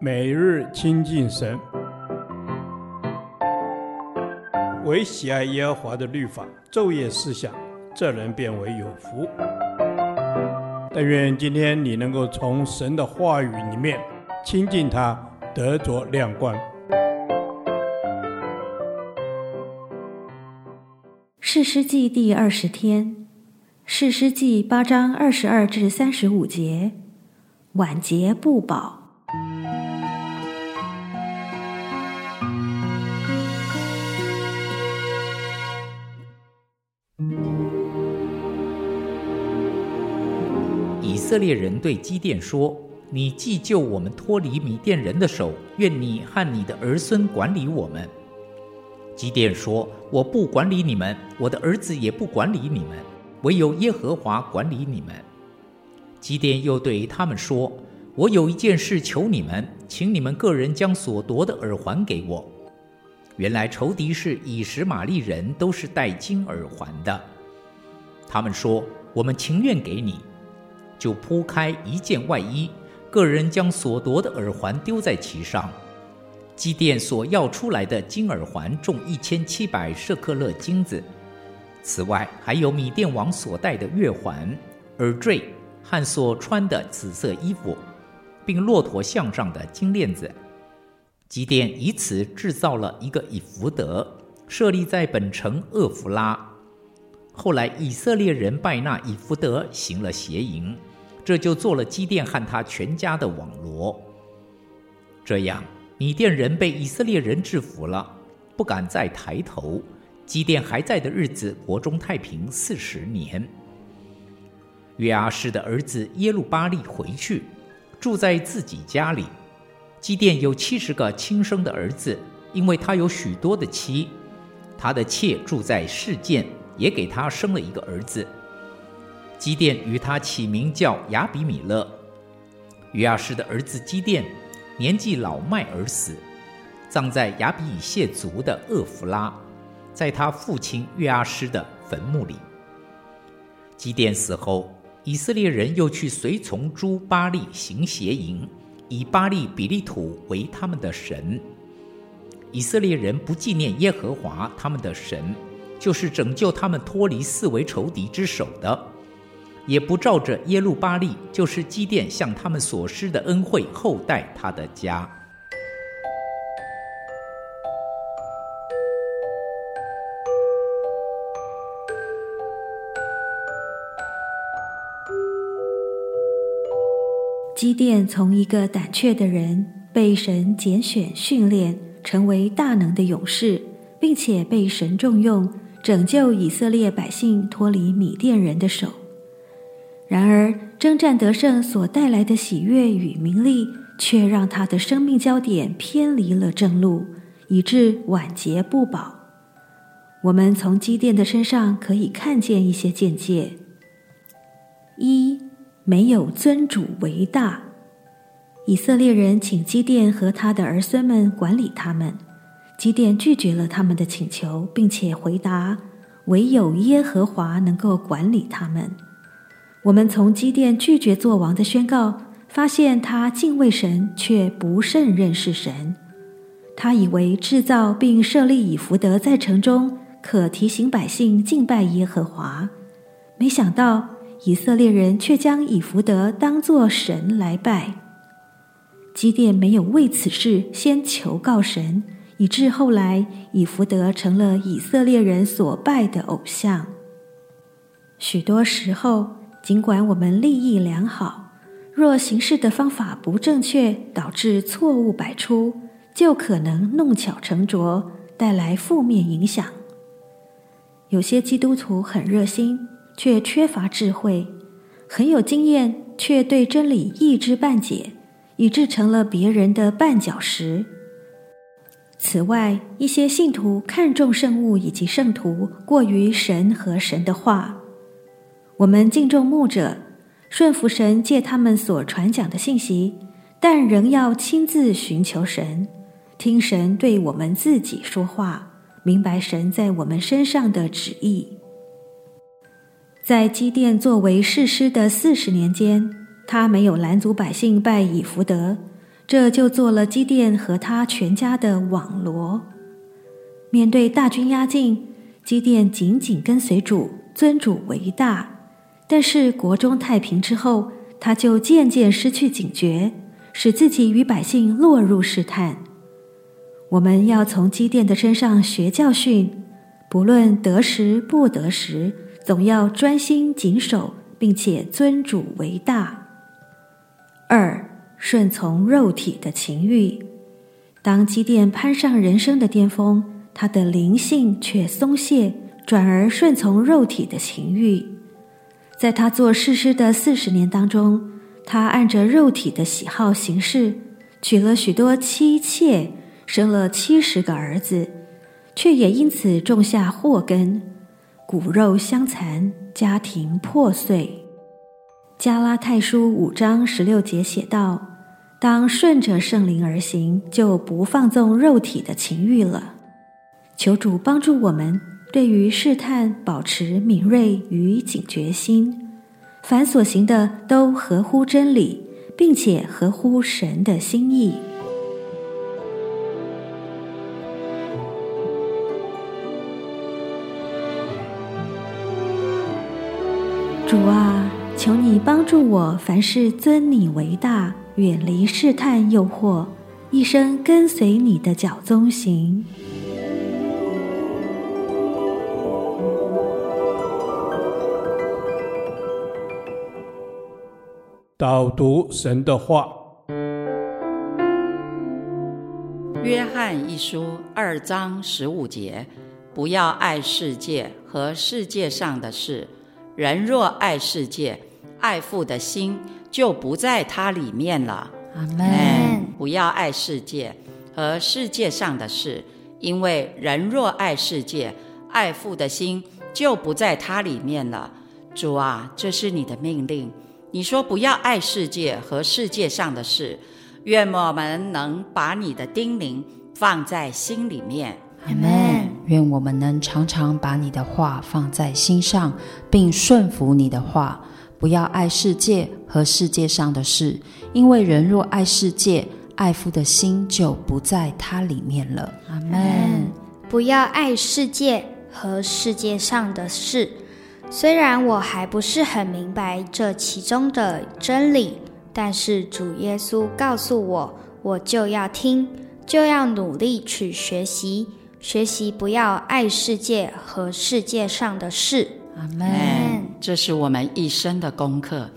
每日亲近神，唯喜爱耶和华的律法，昼夜思想，这人便为有福。但愿今天你能够从神的话语里面亲近他，得着亮光。士师记第二十天，士师记八章二十二至三十五节，晚节不保。以色列人对基甸说：“你既救我们脱离米甸人的手，愿你和你的儿孙管理我们。”基甸说：“我不管理你们，我的儿子也不管理你们，唯有耶和华管理你们。”基甸又对他们说：“我有一件事求你们，请你们个人将所夺的耳环给我。”原来仇敌是以实玛利人，都是戴金耳环的。他们说：“我们情愿给你。”就铺开一件外衣，个人将所夺的耳环丢在其上。基甸所要出来的金耳环重一千七百舍客勒金子，此外还有米甸王所戴的月环、耳坠和所穿的紫色衣服，并骆驼项上的金链子。基甸以此制造了一个以弗得，设立在本城厄弗拉。后来以色列人拜那以弗得行了邪淫，这就做了基甸和他全家的网罗。这样，米甸人被以色列人制服了，不敢再抬头。基甸还在的日子，国中太平四十年。约阿施的儿子耶路巴力回去，住在自己家里。基甸有七十个亲生的儿子，因为他有许多的妻，他的妾住在示剑。也给他生了一个儿子，基甸与他起名叫亚比米勒。约阿施的儿子基甸年纪老迈而死，葬在亚比以谢族的厄弗拉，在他父亲约阿施的坟墓里。基甸死后，以色列人又去随从诸巴利行邪淫，以巴利比利土为他们的神。以色列人不纪念耶和华他们的神。就是拯救他们脱离四围仇敌之手的，也不照着耶路巴利，就是基甸向他们所施的恩惠厚待他的家。基甸从一个胆怯的人，被神拣选训练，成为大能的勇士，并且被神重用。拯救以色列百姓脱离米甸人的手。然而，征战得胜所带来的喜悦与名利，却让他的生命焦点偏离了正路，以致晚节不保。我们从基甸的身上可以看见一些见解：一、没有尊主为大。以色列人请基甸和他的儿孙们管理他们。基甸拒绝了他们的请求，并且回答：“唯有耶和华能够管理他们。”我们从基甸拒绝做王的宣告，发现他敬畏神，却不甚认识神。他以为制造并设立以弗得在城中，可提醒百姓敬拜耶和华。没想到以色列人却将以弗得当作神来拜。基甸没有为此事先求告神。以致后来，以弗得成了以色列人所拜的偶像。许多时候，尽管我们立意良好，若行事的方法不正确，导致错误百出，就可能弄巧成拙，带来负面影响。有些基督徒很热心，却缺乏智慧；很有经验，却对真理一知半解，以致成了别人的绊脚石。此外，一些信徒看重圣物以及圣徒，过于神和神的话。我们敬重牧者，顺服神借他们所传讲的信息，但仍要亲自寻求神，听神对我们自己说话，明白神在我们身上的旨意。在基甸作为士师的四十年间，他没有拦阻百姓拜以弗得。这就做了基甸和他全家的网罗。面对大军压境，基甸紧紧跟随主，尊主为大。但是国中太平之后，他就渐渐失去警觉，使自己与百姓落入试探。我们要从基甸的身上学教训，不论得时不得时，总要专心谨守，并且尊主为大。二，顺从肉体的情欲。当基甸攀上人生的巅峰，他的灵性却松懈，转而顺从肉体的情欲。在他做士师的四十年当中，他按着肉体的喜好行事，娶了许多妻妾，生了七十个儿子，却也因此种下祸根，骨肉相残，家庭破碎。加拉太书五章十六节写道：“当顺着圣灵而行，就不放纵肉体的情欲了。”求主帮助我们。对于试探，保持敏锐与警觉心，凡所行的都合乎真理，并且合乎神的心意。主啊，求你帮助我，凡事尊你为大，远离试探诱惑，一生跟随你的脚踪行。导读神的话，《约翰一书》二章十五节：不要爱世界和世界上的事。人若爱世界，爱父的心就不在它里面了。阿门。不要爱世界和世界上的事，因为人若爱世界，爱父的心就不在它里面了。主啊，这是你的命令。你说不要爱世界和世界上的事，愿我们能把你的叮咛放在心里面。阿门。愿我们能常常把你的话放在心上，并顺服你的话。不要爱世界和世界上的事，因为人若爱世界，爱父的心就不在它里面了。阿门。不要爱世界和世界上的事。虽然我还不是很明白这其中的真理，但是主耶稣告诉我，我就要听，就要努力去学习，学习不要爱世界和世界上的事。阿门。这是我们一生的功课，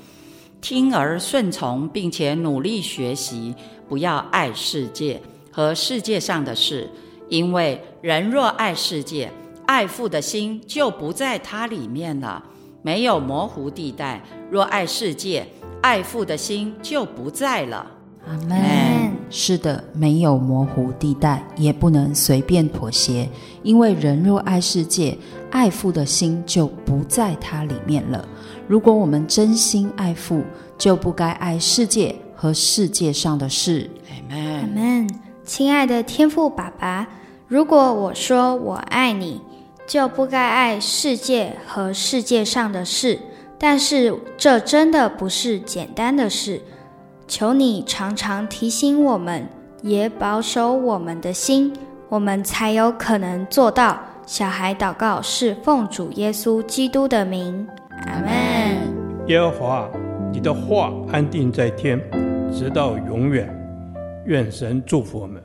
听而顺从，并且努力学习，不要爱世界和世界上的事，因为人若爱世界，爱父的心就不在它里面了，没有模糊地带。若爱世界，爱父的心就不在了。阿门。是的，没有模糊地带，也不能随便妥协，因为人若爱世界，爱父的心就不在它里面了。如果我们真心爱父，就不该爱世界和世界上的事。阿门。阿门。亲爱的天父爸爸，如果我说我爱你，就不该爱世界和世界上的事，但是这真的不是简单的事。求你常常提醒我们，也保守我们的心，我们才有可能做到。小孩祷告是奉主耶稣基督的名，阿门。耶和华，你的话安定在天，直到永远。愿神祝福我们。